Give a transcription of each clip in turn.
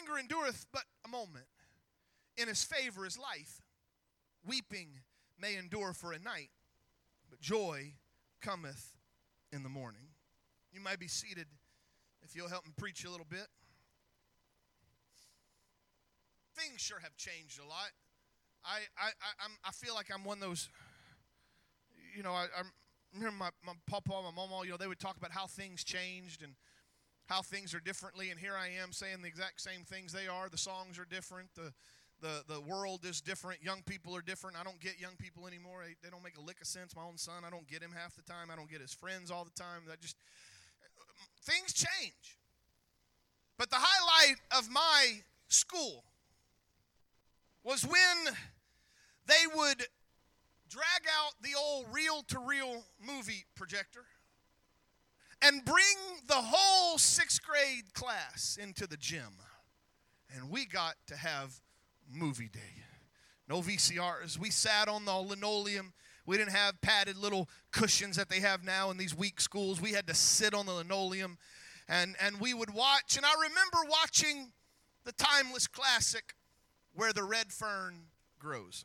anger endureth but a moment. In his favor is life. Weeping may endure for a night, but joy cometh in the morning. You might be seated if you'll help me preach a little bit. Things sure have changed a lot. I, I, I, I'm, I feel like I'm one of those, you know, I, I remember my, my papa, my mama, you know, they would talk about how things changed and how things are differently. And here I am saying the exact same things they are. The songs are different. The, the, the world is different. Young people are different. I don't get young people anymore. They, they don't make a lick of sense. My own son, I don't get him half the time. I don't get his friends all the time. That just, things change. But the highlight of my school was when they would drag out the old reel to reel movie projector and bring the whole sixth grade class into the gym. And we got to have movie day. No VCRs. We sat on the linoleum. We didn't have padded little cushions that they have now in these weak schools. We had to sit on the linoleum and, and we would watch. And I remember watching the timeless classic, Where the Red Fern Grows.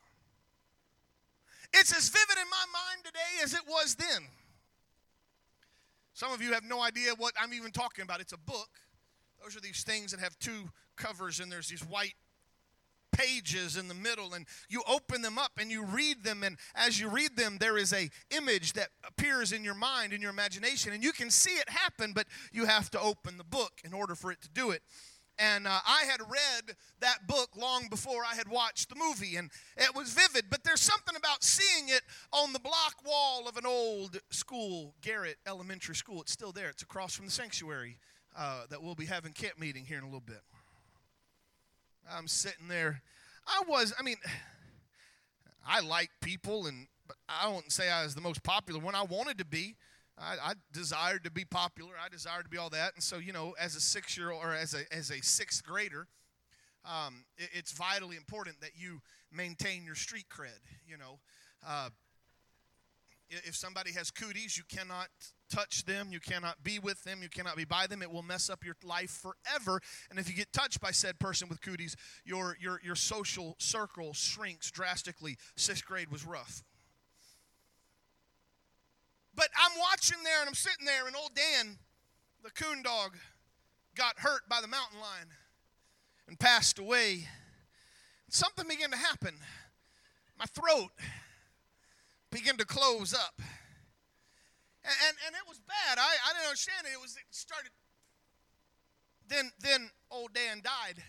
It's as vivid in my mind today as it was then. Some of you have no idea what I'm even talking about. It's a book. Those are these things that have two covers, and there's these white pages in the middle and you open them up and you read them and as you read them there is a image that appears in your mind in your imagination and you can see it happen but you have to open the book in order for it to do it and uh, I had read that book long before I had watched the movie, and it was vivid. But there's something about seeing it on the block wall of an old school, Garrett Elementary School. It's still there, it's across from the sanctuary uh, that we'll be having camp meeting here in a little bit. I'm sitting there. I was, I mean, I like people, and but I wouldn't say I was the most popular one. I wanted to be. I, I, desired to be popular. I desired to be all that. And so, you know, as a six year old or as a, as a sixth grader, um, it, it's vitally important that you maintain your street cred. You know, uh, if somebody has cooties, you cannot touch them, you cannot be with them, you cannot be by them. It will mess up your life forever. And if you get touched by said person with cooties, your, your, your social circle shrinks drastically. Sixth grade was rough. But I'm watching there and I'm sitting there, and old Dan, the coon dog, got hurt by the mountain lion and passed away. Something began to happen. My throat began to close up. And, and, and it was bad. I, I didn't understand it. It was it started. Then then old Dan died.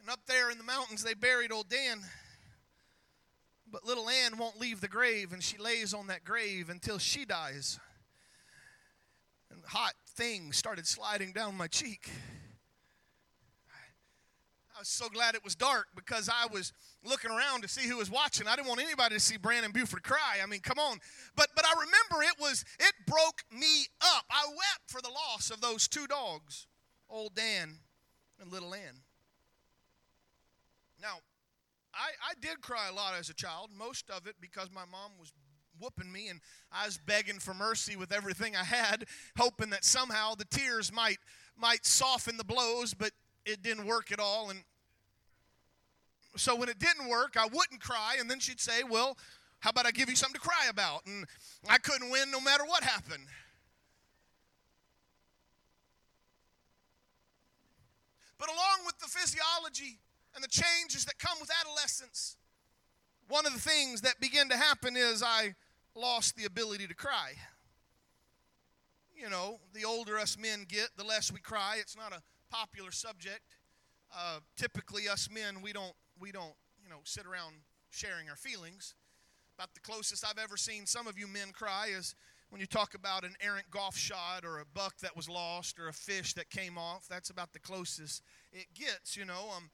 And up there in the mountains they buried old Dan. But little Ann won't leave the grave, and she lays on that grave until she dies. And hot things started sliding down my cheek. I was so glad it was dark because I was looking around to see who was watching. I didn't want anybody to see Brandon Buford cry. I mean, come on. But but I remember it was it broke me up. I wept for the loss of those two dogs, old Dan and little Ann. Now, I, I did cry a lot as a child, most of it because my mom was whooping me and I was begging for mercy with everything I had, hoping that somehow the tears might might soften the blows, but it didn't work at all. And so when it didn't work, I wouldn't cry, and then she'd say, Well, how about I give you something to cry about? And I couldn't win no matter what happened. But along with the physiology and the changes that come with adolescence, one of the things that began to happen is I lost the ability to cry. You know, the older us men get, the less we cry. It's not a popular subject. Uh, typically, us men, we don't, we don't, you know, sit around sharing our feelings. About the closest I've ever seen some of you men cry is when you talk about an errant golf shot or a buck that was lost or a fish that came off. That's about the closest it gets, you know. Um,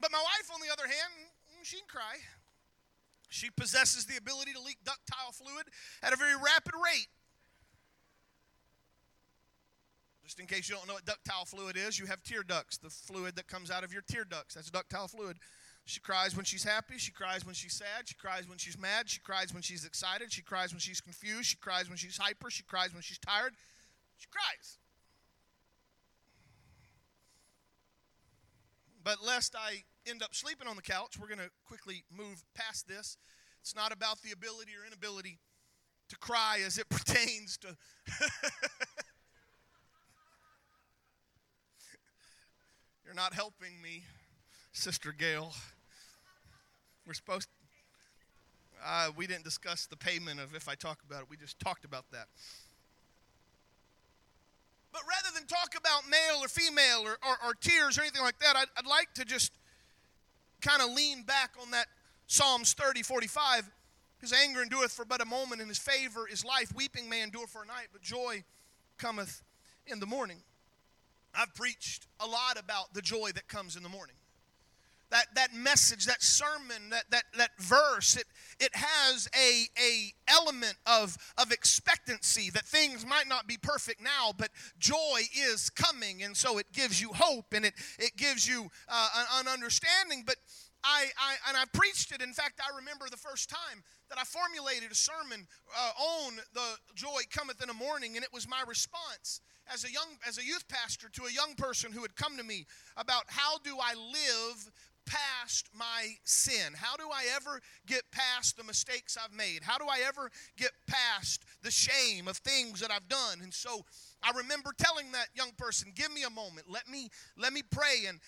but my wife, on the other hand, mm, she can cry. She possesses the ability to leak ductile fluid at a very rapid rate. Just in case you don't know what ductile fluid is, you have tear ducts, the fluid that comes out of your tear ducts. That's ductile fluid. She cries when she's happy. She cries when she's sad. She cries when she's mad. She cries when she's excited. She cries when she's confused. She cries when she's hyper. She cries when she's tired. She cries. But lest I end up sleeping on the couch, we're going to quickly move past this. It's not about the ability or inability to cry as it pertains to. You're not helping me, Sister Gail. We're supposed. Uh, we didn't discuss the payment of if I talk about it. We just talked about that. But rather than talk about male or female or, or, or tears or anything like that, I'd, I'd like to just kind of lean back on that Psalms 30, 45. His anger endureth for but a moment, and his favor is life. Weeping may endure for a night, but joy cometh in the morning. I've preached a lot about the joy that comes in the morning. That, that message, that sermon, that, that, that verse, it, it has a, a element of, of expectancy that things might not be perfect now, but joy is coming. And so it gives you hope and it, it gives you uh, an, an understanding. But I, I, and I preached it. In fact, I remember the first time that I formulated a sermon uh, on the joy cometh in the morning, and it was my response as a young as a youth pastor to a young person who had come to me about how do I live past my sin? How do I ever get past the mistakes I've made? How do I ever get past the shame of things that I've done? And so I remember telling that young person, "Give me a moment. Let me let me pray and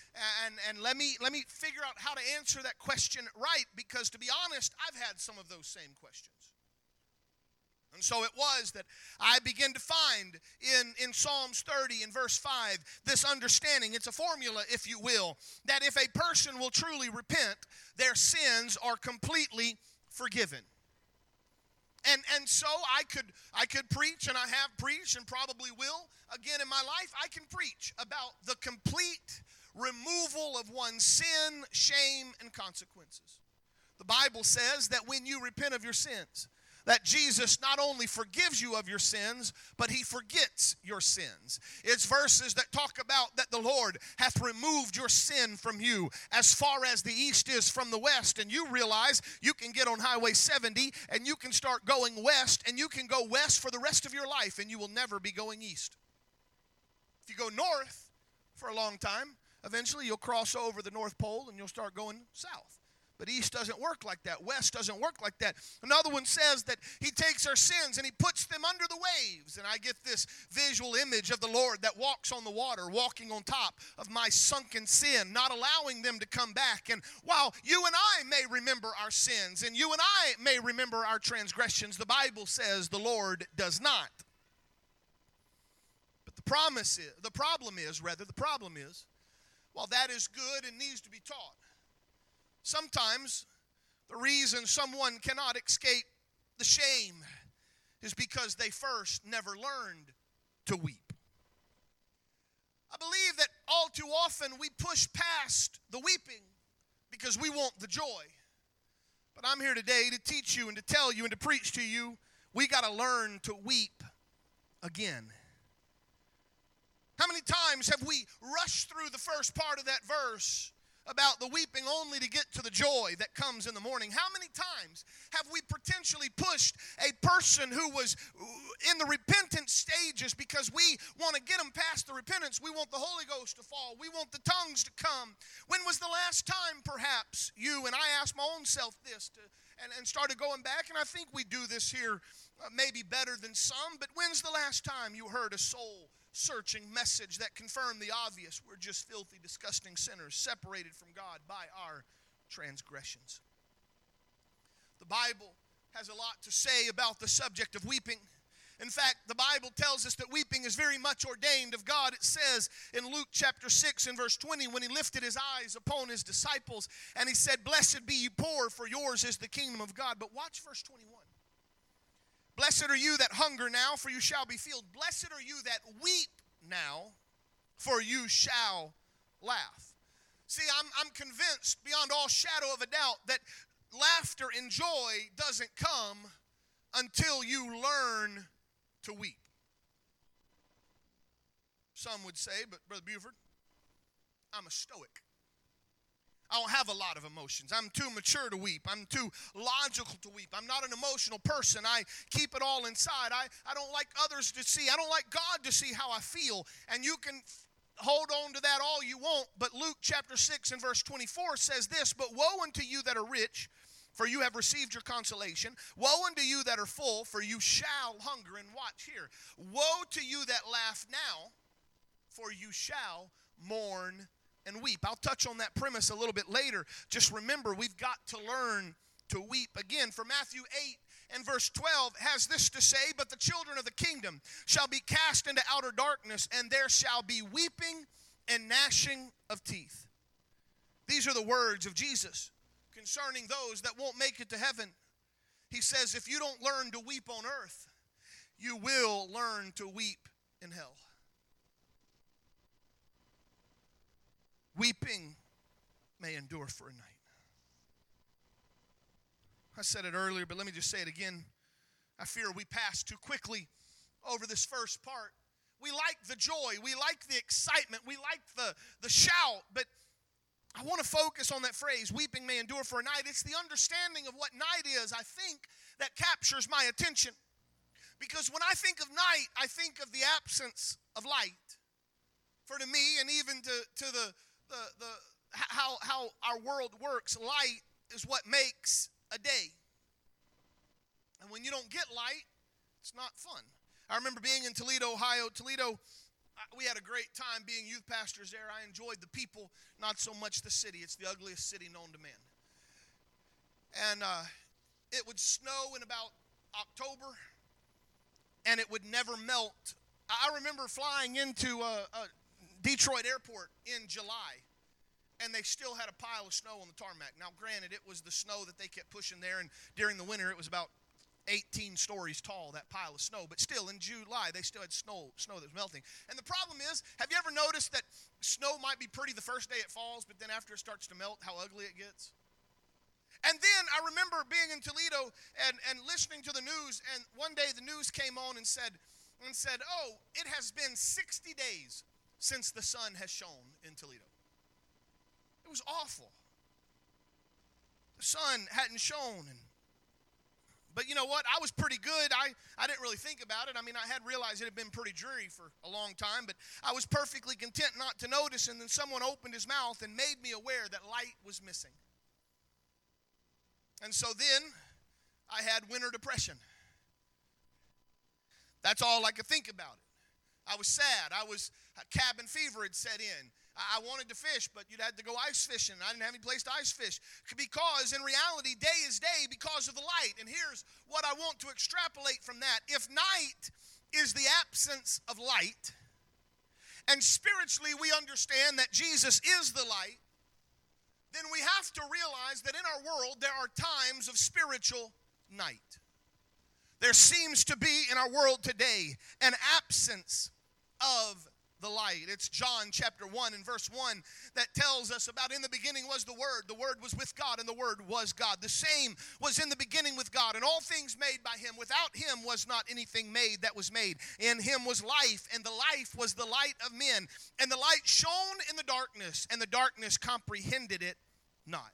and and let me let me figure out how to answer that question right because to be honest, I've had some of those same questions." And so it was that I begin to find in, in Psalms 30 and verse 5 this understanding. It's a formula, if you will, that if a person will truly repent, their sins are completely forgiven. And, and so I could I could preach and I have preached and probably will again in my life I can preach about the complete removal of one's sin, shame and consequences. The Bible says that when you repent of your sins, that Jesus not only forgives you of your sins, but he forgets your sins. It's verses that talk about that the Lord hath removed your sin from you as far as the east is from the west. And you realize you can get on Highway 70 and you can start going west, and you can go west for the rest of your life, and you will never be going east. If you go north for a long time, eventually you'll cross over the North Pole and you'll start going south. But East doesn't work like that. West doesn't work like that. Another one says that He takes our sins and He puts them under the waves. And I get this visual image of the Lord that walks on the water, walking on top of my sunken sin, not allowing them to come back. And while you and I may remember our sins and you and I may remember our transgressions, the Bible says the Lord does not. But the promise is, the problem is, rather, the problem is, while that is good and needs to be taught, Sometimes the reason someone cannot escape the shame is because they first never learned to weep. I believe that all too often we push past the weeping because we want the joy. But I'm here today to teach you and to tell you and to preach to you we got to learn to weep again. How many times have we rushed through the first part of that verse about the weeping only to get to the joy that comes in the morning. How many times have we potentially pushed a person who was in the repentance stages because we want to get them past the repentance? We want the Holy Ghost to fall. We want the tongues to come. When was the last time, perhaps, you and I asked my own self this to, and, and started going back, and I think we do this here uh, maybe better than some, but when's the last time you heard a soul? searching message that confirmed the obvious. We're just filthy, disgusting sinners separated from God by our transgressions. The Bible has a lot to say about the subject of weeping. In fact, the Bible tells us that weeping is very much ordained of God. It says in Luke chapter 6 and verse 20, when he lifted his eyes upon his disciples and he said, Blessed be you poor, for yours is the kingdom of God. But watch verse 21. Blessed are you that hunger now, for you shall be filled. Blessed are you that weep now, for you shall laugh. See, I'm, I'm convinced beyond all shadow of a doubt that laughter and joy doesn't come until you learn to weep. Some would say, but Brother Buford, I'm a stoic. I don't have a lot of emotions. I'm too mature to weep. I'm too logical to weep. I'm not an emotional person. I keep it all inside. I, I don't like others to see. I don't like God to see how I feel. And you can hold on to that all you want, but Luke chapter 6 and verse 24 says this But woe unto you that are rich, for you have received your consolation. Woe unto you that are full, for you shall hunger. And watch here. Woe to you that laugh now, for you shall mourn and weep. I'll touch on that premise a little bit later. Just remember, we've got to learn to weep again. For Matthew 8 and verse 12 has this to say But the children of the kingdom shall be cast into outer darkness, and there shall be weeping and gnashing of teeth. These are the words of Jesus concerning those that won't make it to heaven. He says, If you don't learn to weep on earth, you will learn to weep in hell. Weeping may endure for a night. I said it earlier, but let me just say it again. I fear we pass too quickly over this first part. We like the joy, we like the excitement, we like the, the shout, but I want to focus on that phrase, weeping may endure for a night. It's the understanding of what night is, I think, that captures my attention. Because when I think of night, I think of the absence of light. For to me, and even to, to the, the, the how, how our world works, light is what makes a day. And when you don't get light, it's not fun. I remember being in Toledo, Ohio. Toledo, we had a great time being youth pastors there. I enjoyed the people, not so much the city. It's the ugliest city known to man. And uh, it would snow in about October, and it would never melt. I remember flying into uh, uh, Detroit Airport in July and they still had a pile of snow on the tarmac. Now, granted, it was the snow that they kept pushing there, and during the winter, it was about 18 stories tall, that pile of snow. But still, in July, they still had snow, snow that was melting. And the problem is, have you ever noticed that snow might be pretty the first day it falls, but then after it starts to melt, how ugly it gets? And then I remember being in Toledo and, and listening to the news, and one day the news came on and said, and said, Oh, it has been 60 days since the sun has shone in Toledo It was awful. The sun hadn't shone. And, but you know what? I was pretty good. I, I didn't really think about it. I mean, I had realized it had been pretty dreary for a long time, but I was perfectly content not to notice. And then someone opened his mouth and made me aware that light was missing. And so then I had winter depression. That's all I could think about it. I was sad. I was cabin fever had set in. I wanted to fish, but you'd had to go ice fishing. I didn't have any place to ice fish. Because in reality, day is day because of the light. And here's what I want to extrapolate from that. If night is the absence of light, and spiritually we understand that Jesus is the light, then we have to realize that in our world there are times of spiritual night. There seems to be in our world today an absence of the light. It's John chapter 1 and verse 1 that tells us about in the beginning was the Word. The Word was with God, and the Word was God. The same was in the beginning with God, and all things made by Him. Without Him was not anything made that was made. In Him was life, and the life was the light of men. And the light shone in the darkness, and the darkness comprehended it not.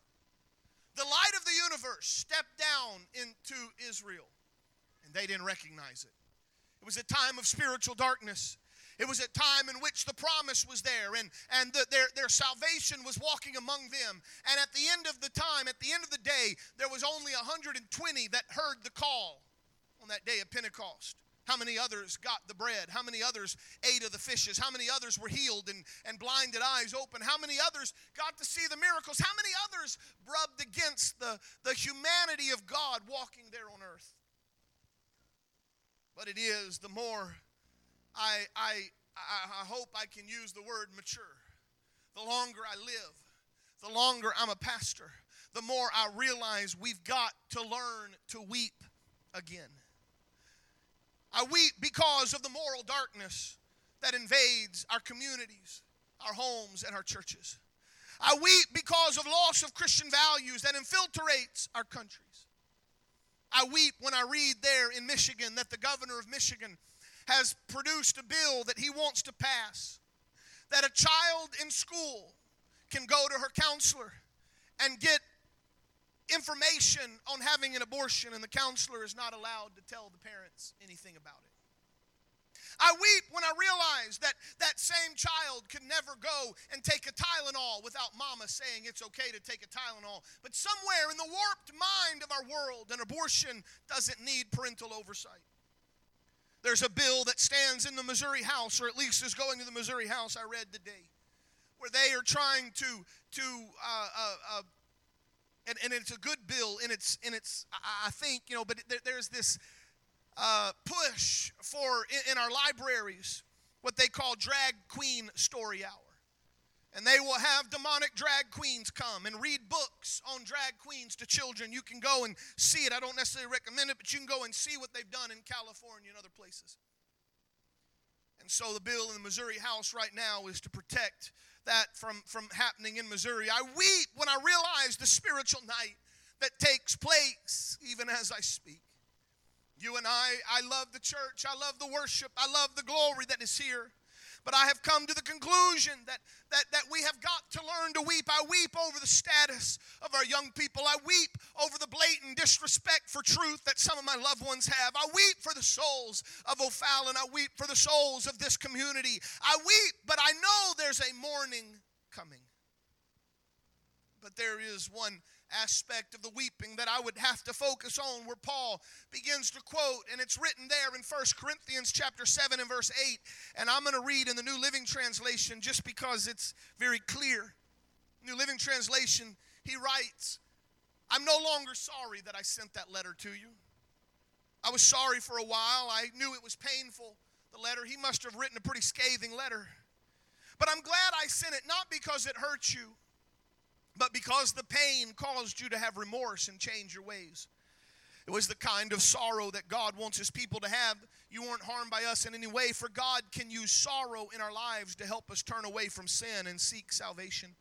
The light of the universe stepped down into Israel, and they didn't recognize it. It was a time of spiritual darkness. It was a time in which the promise was there and, and the, their, their salvation was walking among them. And at the end of the time, at the end of the day, there was only 120 that heard the call on that day of Pentecost. How many others got the bread? How many others ate of the fishes? How many others were healed and, and blinded eyes open? How many others got to see the miracles? How many others rubbed against the, the humanity of God walking there on earth? But it is the more I, I, I hope I can use the word mature. The longer I live, the longer I'm a pastor, the more I realize we've got to learn to weep again. I weep because of the moral darkness that invades our communities, our homes, and our churches. I weep because of loss of Christian values that infiltrates our countries. I weep when I read there in Michigan that the governor of Michigan has produced a bill that he wants to pass that a child in school can go to her counselor and get information on having an abortion, and the counselor is not allowed to tell the parents anything about it. I weep when I realize that that same child could never go and take a Tylenol without mama saying it's okay to take a Tylenol. But somewhere in the warped mind of our world, an abortion doesn't need parental oversight. There's a bill that stands in the Missouri House, or at least is going to the Missouri House, I read today, where they are trying to, to uh, uh, uh, and, and it's a good bill in its, in its I think, you know, but there, there's this uh, push for in, in our libraries what they call drag queen story hour. And they will have demonic drag queens come and read books on drag queens to children. You can go and see it. I don't necessarily recommend it, but you can go and see what they've done in California and other places. And so the bill in the Missouri House right now is to protect that from, from happening in Missouri. I weep when I realize the spiritual night that takes place even as I speak. You and I, I love the church. I love the worship. I love the glory that is here. But I have come to the conclusion that, that, that we have got to learn to weep. I weep over the status of our young people. I weep over the blatant disrespect for truth that some of my loved ones have. I weep for the souls of O'Fallon. I weep for the souls of this community. I weep, but I know there's a morning coming. But there is one aspect of the weeping that I would have to focus on where Paul begins to quote and it's written there in 1 Corinthians chapter 7 and verse 8 and I'm going to read in the New Living Translation just because it's very clear. New Living Translation he writes I'm no longer sorry that I sent that letter to you. I was sorry for a while. I knew it was painful the letter. He must have written a pretty scathing letter. But I'm glad I sent it not because it hurt you but because the pain caused you to have remorse and change your ways. It was the kind of sorrow that God wants his people to have. You weren't harmed by us in any way, for God can use sorrow in our lives to help us turn away from sin and seek salvation.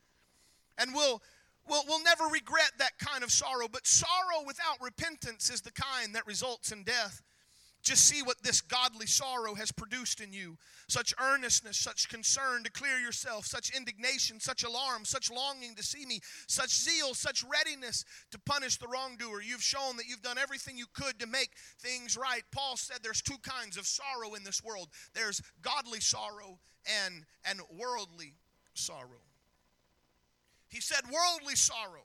And we'll, we'll, we'll never regret that kind of sorrow, but sorrow without repentance is the kind that results in death. Just see what this godly sorrow has produced in you such earnestness, such concern to clear yourself, such indignation, such alarm, such longing to see me, such zeal, such readiness to punish the wrongdoer. You've shown that you've done everything you could to make things right. Paul said there's two kinds of sorrow in this world there's godly sorrow and, and worldly sorrow. He said, worldly sorrow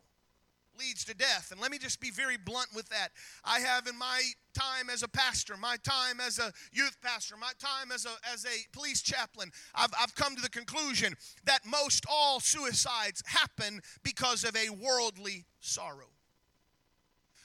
leads to death. And let me just be very blunt with that. I have in my time as a pastor, my time as a youth pastor, my time as a, as a police chaplain, I've, I've come to the conclusion that most all suicides happen because of a worldly sorrow.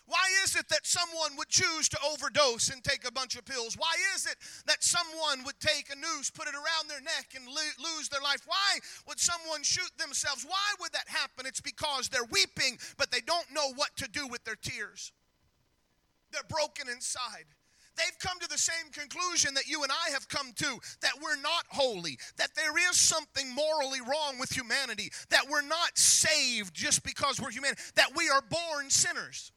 Why is it that someone would choose to overdose and take a bunch of pills? Why is it that someone would take a noose, put it around their neck, and lo- lose their life? Why would someone shoot themselves? Why would that happen? It's because they're weeping, but they don't know what to do with their tears. They're broken inside they've come to the same conclusion that you and I have come to that we're not holy, that there is something morally wrong with humanity, that we're not saved just because we're human, that we are born sinners.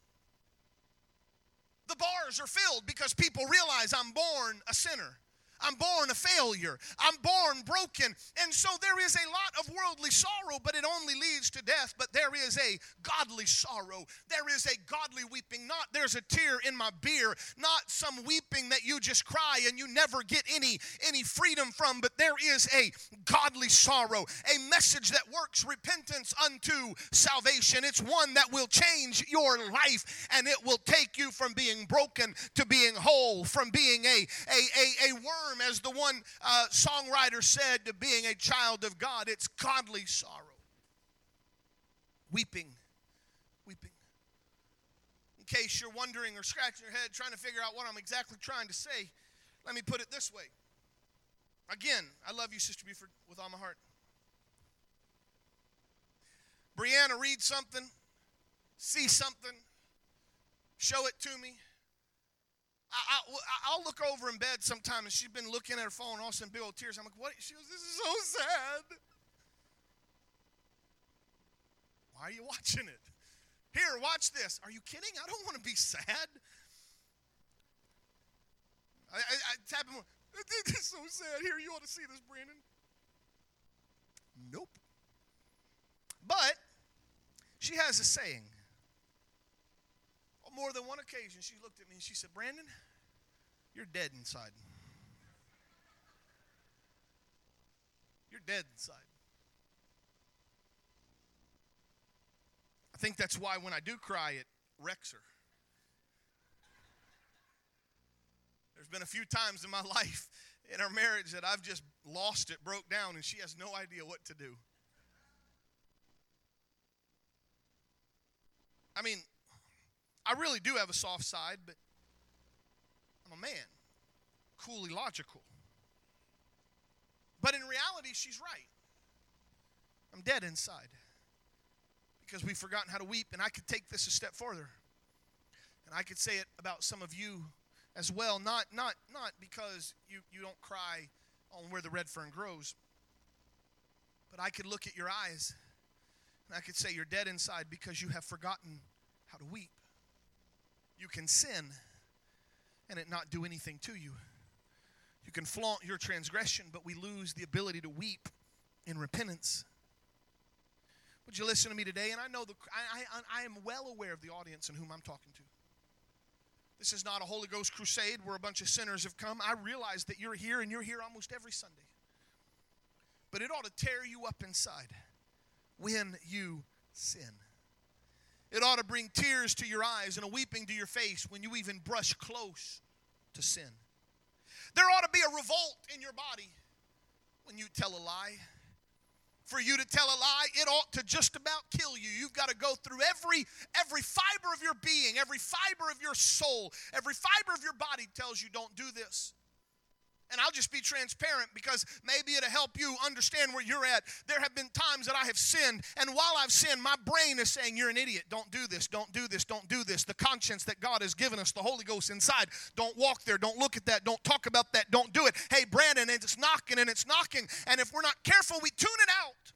The bars are filled because people realize I'm born a sinner. I'm born a failure. I'm born broken. And so there is a lot of worldly sorrow, but it only leads to death. But there is a godly sorrow. There is a godly weeping. Not there's a tear in my beer, not some weeping that you just cry and you never get any any freedom from, but there is a godly sorrow, a message that works repentance unto salvation. It's one that will change your life and it will take you from being broken to being whole, from being a a a, a worm as the one uh, songwriter said, to being a child of God. It's godly sorrow. Weeping. Weeping. In case you're wondering or scratching your head trying to figure out what I'm exactly trying to say, let me put it this way. Again, I love you, Sister Buford, with all my heart. Brianna, read something, see something, show it to me I, will look over in bed sometime and she's been looking at her phone, all of a sudden, big old tears. I'm like, what? She goes, this is so sad. Why are you watching it? Here, watch this. Are you kidding? I don't want to be sad. I, I, I tap him. This is so sad. Here, you ought to see this, Brandon. Nope. But she has a saying more than one occasion, she looked at me and she said, Brandon, you're dead inside. You're dead inside. I think that's why when I do cry, it wrecks her. There's been a few times in my life in our marriage that I've just lost it, broke down, and she has no idea what to do. I mean, I really do have a soft side, but I'm a man, coolly logical. But in reality, she's right. I'm dead inside because we've forgotten how to weep, and I could take this a step further. And I could say it about some of you as well, not, not, not because you, you don't cry on where the red fern grows, but I could look at your eyes and I could say you're dead inside because you have forgotten how to weep. You can sin and it not do anything to you. You can flaunt your transgression, but we lose the ability to weep in repentance. Would you listen to me today? And I know the I, I, I am well aware of the audience and whom I'm talking to. This is not a Holy Ghost crusade where a bunch of sinners have come. I realize that you're here and you're here almost every Sunday. But it ought to tear you up inside when you sin. It ought to bring tears to your eyes and a weeping to your face when you even brush close to sin. There ought to be a revolt in your body when you tell a lie. For you to tell a lie, it ought to just about kill you. You've got to go through every every fiber of your being, every fiber of your soul, every fiber of your body tells you don't do this. And I'll just be transparent because maybe it'll help you understand where you're at. There have been times that I have sinned, and while I've sinned, my brain is saying, You're an idiot. Don't do this. Don't do this. Don't do this. The conscience that God has given us, the Holy Ghost inside, don't walk there. Don't look at that. Don't talk about that. Don't do it. Hey, Brandon, and it's knocking and it's knocking. And if we're not careful, we tune it out.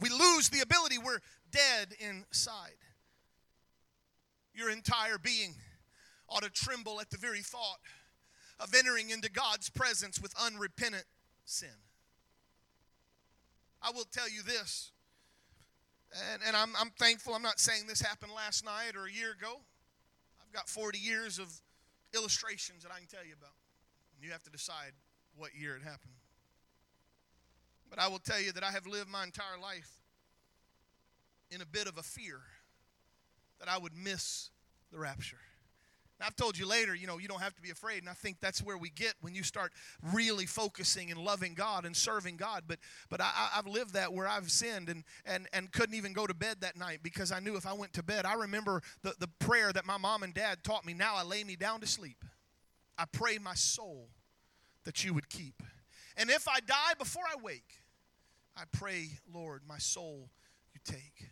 We lose the ability. We're dead inside. Your entire being ought to tremble at the very thought of entering into God's presence with unrepentant sin. I will tell you this, and, and I'm, I'm thankful. I'm not saying this happened last night or a year ago. I've got 40 years of illustrations that I can tell you about. You have to decide what year it happened. But I will tell you that I have lived my entire life in a bit of a fear that I would miss the rapture. I've told you later, you know, you don't have to be afraid. And I think that's where we get when you start really focusing and loving God and serving God. But but I, have lived that where I've sinned and, and, and couldn't even go to bed that night because I knew if I went to bed, I remember the, the prayer that my mom and dad taught me. Now I lay me down to sleep. I pray my soul that you would keep. And if I die before I wake, I pray, Lord, my soul you take.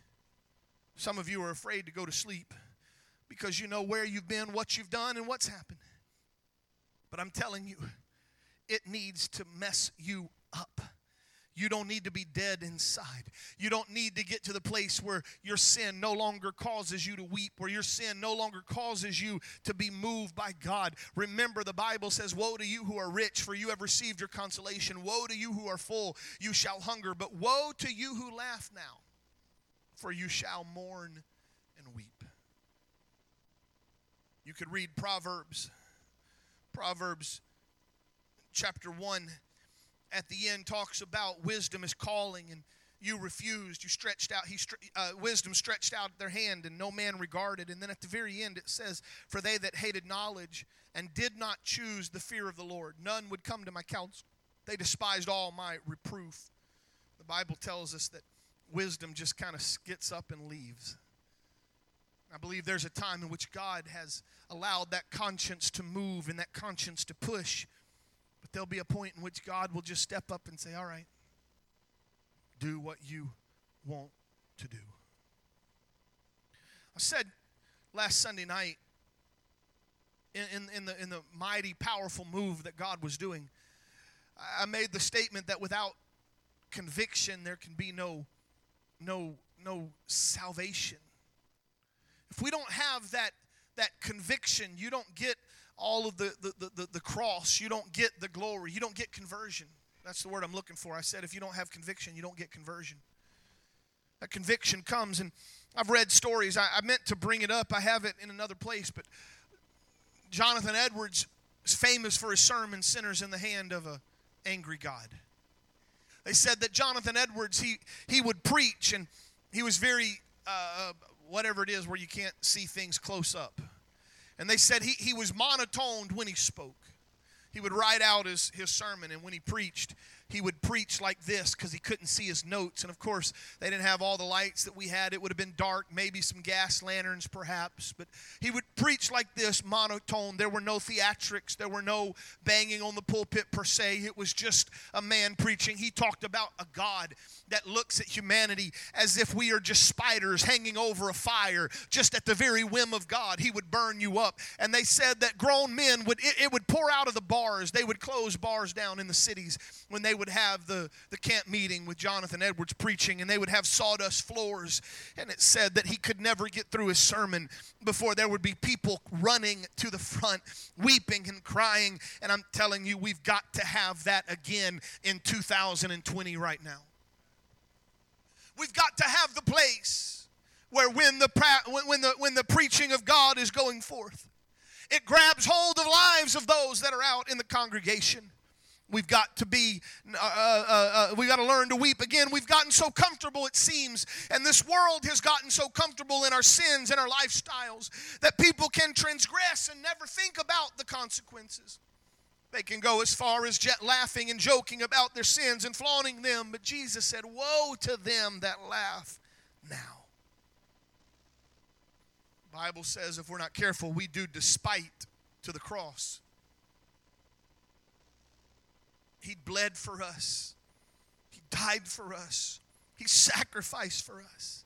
Some of you are afraid to go to sleep because you know where you've been, what you've done, and what's happened. But I'm telling you, it needs to mess you up. You don't need to be dead inside. You don't need to get to the place where your sin no longer causes you to weep, where your sin no longer causes you to be moved by God. Remember, the Bible says, Woe to you who are rich, for you have received your consolation. Woe to you who are full, you shall hunger. But woe to you who laugh now, for you shall mourn and weep. You could read Proverbs. Proverbs chapter 1 at the end talks about wisdom is calling and you refused you stretched out he uh, wisdom stretched out their hand and no man regarded. And then at the very end it says for they that hated knowledge and did not choose the fear of the lord none would come to my counsel. They despised all my reproof. The bible tells us that wisdom just kind of gets up and leaves I believe there's a time in which God has allowed that conscience to move and that conscience to push. But there'll be a point in which God will just step up and say, All right, do what you want to do. I said last Sunday night in, in, in, the, in the mighty, powerful move that God was doing, I made the statement that without conviction, there can be no, no, no salvation. If we don't have that, that conviction, you don't get all of the, the, the, the cross, you don't get the glory, you don't get conversion. That's the word I'm looking for. I said, if you don't have conviction, you don't get conversion. That conviction comes, and I've read stories. I, I meant to bring it up, I have it in another place, but Jonathan Edwards is famous for his sermon, Sinners in the Hand of a Angry God. They said that Jonathan Edwards, he, he would preach and he was very, uh, whatever it is, where you can't see things close up. And they said he, he was monotoned when he spoke. He would write out his, his sermon, and when he preached, he would preach like this because he couldn't see his notes. And of course, they didn't have all the lights that we had. It would have been dark, maybe some gas lanterns perhaps. But he would preach like this, monotone. There were no theatrics, there were no banging on the pulpit per se. It was just a man preaching. He talked about a God that looks at humanity as if we are just spiders hanging over a fire, just at the very whim of God. He would burn you up. And they said that grown men would, it, it would pour out of the bars. They would close bars down in the cities when they would would have the, the camp meeting with Jonathan Edwards preaching, and they would have sawdust floors. And it said that he could never get through his sermon before there would be people running to the front, weeping and crying. And I'm telling you, we've got to have that again in 2020 right now. We've got to have the place where when the, when the, when the preaching of God is going forth, it grabs hold of lives of those that are out in the congregation. We've got to be, uh, uh, uh, we've got to learn to weep. Again, we've gotten so comfortable, it seems, and this world has gotten so comfortable in our sins and our lifestyles that people can transgress and never think about the consequences. They can go as far as laughing and joking about their sins and flaunting them, but Jesus said, Woe to them that laugh now. The Bible says if we're not careful, we do despite to the cross. He bled for us, He died for us, He sacrificed for us.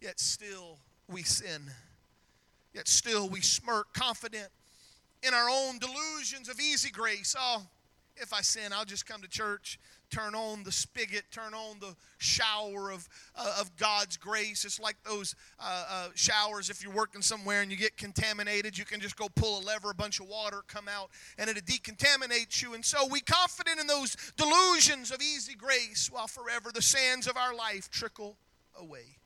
Yet still we sin. Yet still we smirk, confident in our own delusions of easy grace. Oh, if I sin, I'll just come to church turn on the spigot, turn on the shower of, uh, of God's grace. It's like those uh, uh, showers if you're working somewhere and you get contaminated, you can just go pull a lever, a bunch of water come out, and it decontaminates you. And so we confident in those delusions of easy grace while forever the sands of our life trickle away.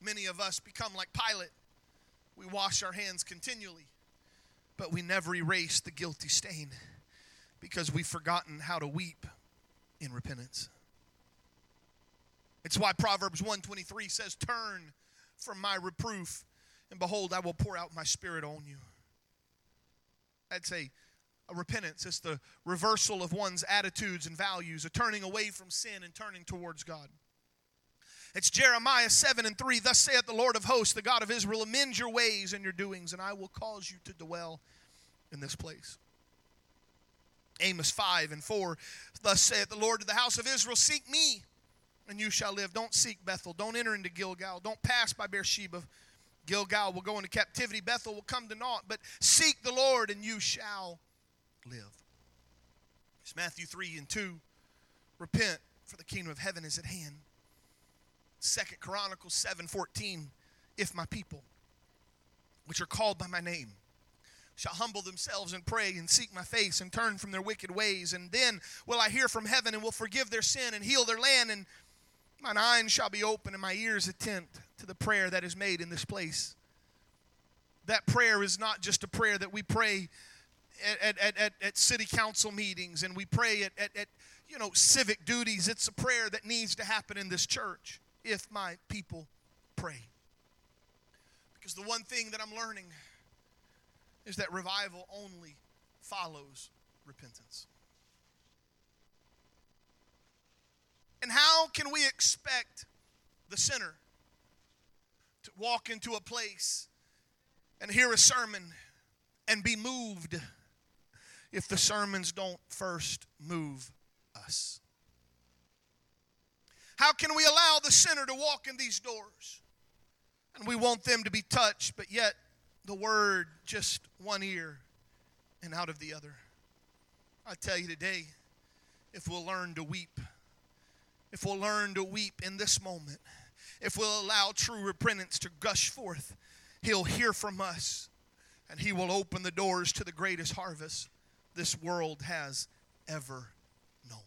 Many of us become like Pilate. We wash our hands continually, but we never erase the guilty stain because we've forgotten how to weep in repentance. It's why Proverbs 123 says, Turn from my reproof, and behold, I will pour out my spirit on you. That's a, a repentance. It's the reversal of one's attitudes and values, a turning away from sin and turning towards God. It's Jeremiah 7 and 3. Thus saith the Lord of hosts, the God of Israel, amend your ways and your doings, and I will cause you to dwell in this place. Amos 5 and 4. Thus saith the Lord to the house of Israel Seek me, and you shall live. Don't seek Bethel. Don't enter into Gilgal. Don't pass by Beersheba. Gilgal will go into captivity. Bethel will come to naught. But seek the Lord, and you shall live. It's Matthew 3 and 2. Repent, for the kingdom of heaven is at hand. Second Chronicles 7 14. If my people, which are called by my name, shall humble themselves and pray and seek my face and turn from their wicked ways. And then will I hear from heaven and will forgive their sin and heal their land. And mine eyes shall be open and my ears attent to the prayer that is made in this place. That prayer is not just a prayer that we pray at, at, at, at city council meetings and we pray at, at, at you know civic duties. It's a prayer that needs to happen in this church if my people pray. Because the one thing that I'm learning is that revival only follows repentance. And how can we expect the sinner to walk into a place and hear a sermon and be moved if the sermons don't first move us? How can we allow the sinner to walk in these doors? And we want them to be touched, but yet the word just one ear and out of the other. I tell you today, if we'll learn to weep, if we'll learn to weep in this moment, if we'll allow true repentance to gush forth, He'll hear from us and He will open the doors to the greatest harvest this world has ever known.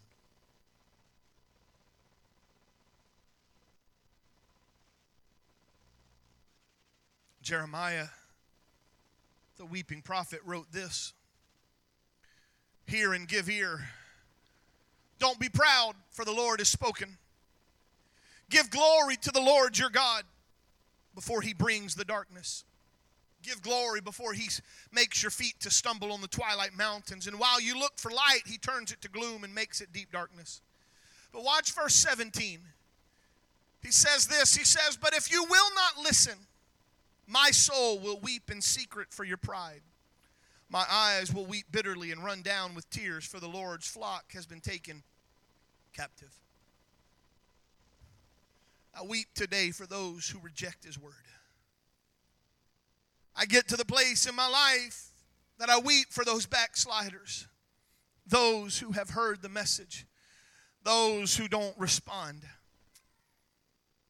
Jeremiah the weeping prophet wrote this Hear and give ear, Don't be proud, for the Lord has spoken. Give glory to the Lord your God before he brings the darkness. Give glory before he makes your feet to stumble on the twilight mountains. And while you look for light, he turns it to gloom and makes it deep darkness. But watch verse 17. He says this He says, But if you will not listen, my soul will weep in secret for your pride. My eyes will weep bitterly and run down with tears, for the Lord's flock has been taken captive. I weep today for those who reject His word. I get to the place in my life that I weep for those backsliders, those who have heard the message, those who don't respond.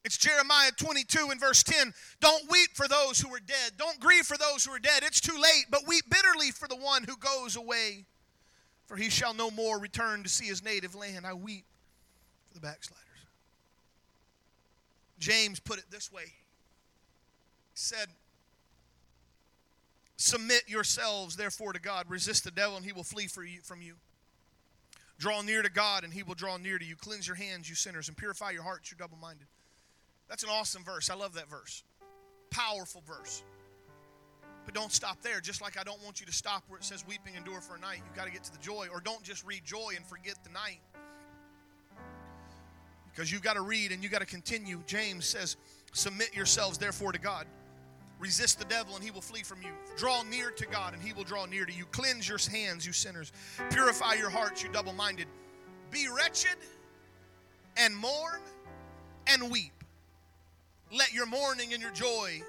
It's Jeremiah 22 and verse 10. Don't weep for those who are dead. Don't grieve for those who are dead. It's too late, but weep bitterly for the one who goes away, for he shall no more return to see his native land. I weep for the backsliders. James put it this way. He said, Submit yourselves, therefore, to God. Resist the devil, and he will flee you, from you. Draw near to God, and he will draw near to you. Cleanse your hands, you sinners, and purify your hearts, you double minded. That's an awesome verse. I love that verse. Powerful verse. But don't stop there. Just like I don't want you to stop where it says weeping endure for a night. You've got to get to the joy. Or don't just read joy and forget the night. Because you've got to read and you've got to continue. James says, Submit yourselves therefore to God. Resist the devil and he will flee from you. Draw near to God and he will draw near to you. Cleanse your hands, you sinners. Purify your hearts, you double minded. Be wretched and mourn and weep. Let your mourning and your joy,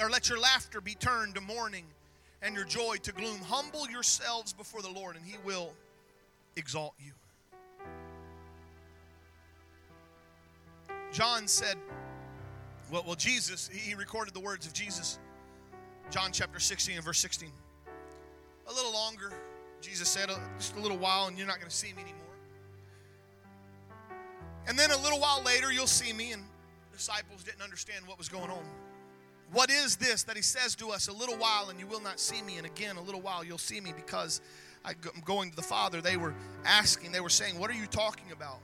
or let your laughter be turned to mourning and your joy to gloom. Humble yourselves before the Lord, and He will exalt you. John said, well, well, Jesus, he recorded the words of Jesus. John chapter 16 and verse 16. A little longer, Jesus said, uh, just a little while, and you're not going to see me anymore. And then a little while later, you'll see me, and disciples didn't understand what was going on. What is this that he says to us, a little while and you will not see me, and again, a little while you'll see me because I'm going to the Father? They were asking, they were saying, What are you talking about?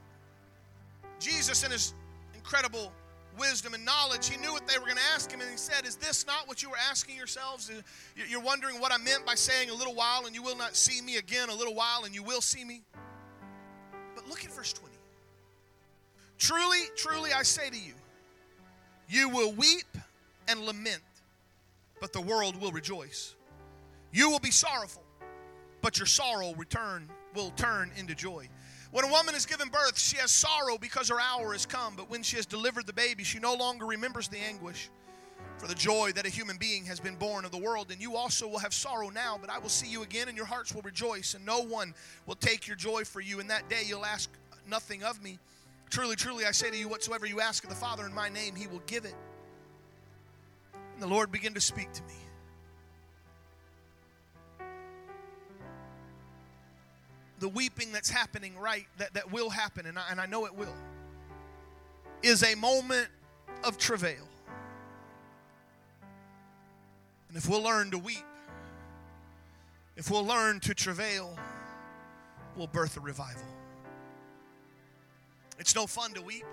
Jesus, in his incredible wisdom and knowledge, he knew what they were going to ask him, and he said, Is this not what you were asking yourselves? You're wondering what I meant by saying a little while and you will not see me again, a little while and you will see me? But look at verse 20. Truly, truly, I say to you, you will weep and lament, but the world will rejoice. You will be sorrowful, but your sorrow return will turn into joy. When a woman is given birth, she has sorrow because her hour has come, but when she has delivered the baby, she no longer remembers the anguish for the joy that a human being has been born of the world. And you also will have sorrow now, but I will see you again, and your hearts will rejoice, and no one will take your joy for you. In that day you'll ask nothing of me. Truly, truly, I say to you, whatsoever you ask of the Father in my name, he will give it. And the Lord began to speak to me. The weeping that's happening right, that, that will happen, and I, and I know it will, is a moment of travail. And if we'll learn to weep, if we'll learn to travail, we'll birth a revival. It's no fun to weep.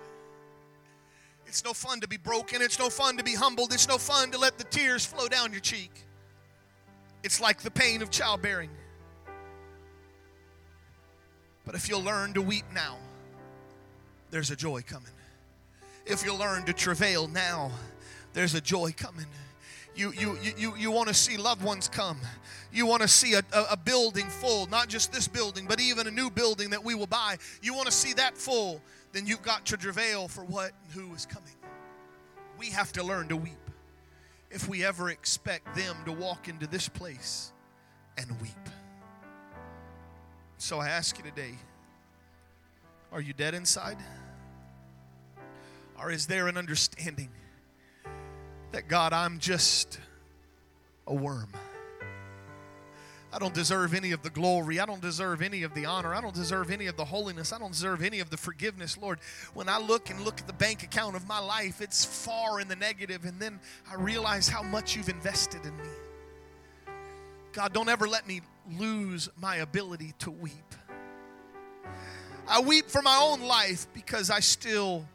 It's no fun to be broken. It's no fun to be humbled. It's no fun to let the tears flow down your cheek. It's like the pain of childbearing. But if you'll learn to weep now, there's a joy coming. If you'll learn to travail now, there's a joy coming. You, you, you, you want to see loved ones come. You want to see a, a, a, building full, not just this building, but even a new building that we will buy. You want to see that full, then you've got to travail for what and who is coming. We have to learn to weep if we ever expect them to walk into this place and weep. So I ask you today are you dead inside? Or is there an understanding? That God, I'm just a worm. I don't deserve any of the glory. I don't deserve any of the honor. I don't deserve any of the holiness. I don't deserve any of the forgiveness, Lord. When I look and look at the bank account of my life, it's far in the negative, and then I realize how much you've invested in me. God, don't ever let me lose my ability to weep. I weep for my own life because I still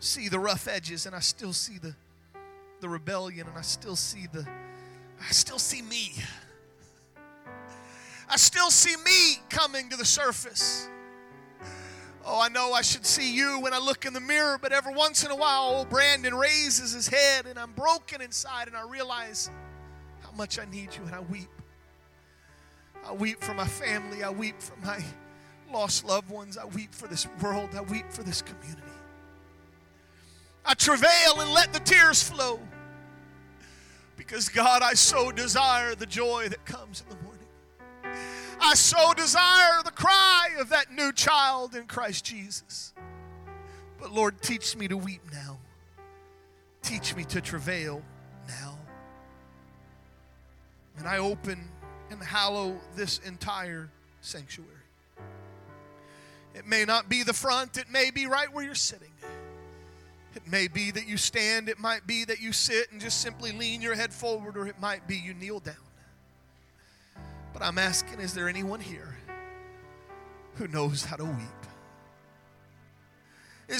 see the rough edges and I still see the, the rebellion and I still see the I still see me. I still see me coming to the surface. Oh, I know I should see you when I look in the mirror, but every once in a while, old Brandon raises his head and I'm broken inside and I realize how much I need you and I weep. I weep for my family. I weep for my lost loved ones. I weep for this world. I weep for this community. I travail and let the tears flow because, God, I so desire the joy that comes in the morning. I so desire the cry of that new child in Christ Jesus. But Lord, teach me to weep now. Teach me to travail now. And I open and hallow this entire sanctuary. It may not be the front, it may be right where you're sitting. It may be that you stand, it might be that you sit and just simply lean your head forward, or it might be you kneel down. But I'm asking, is there anyone here who knows how to weep?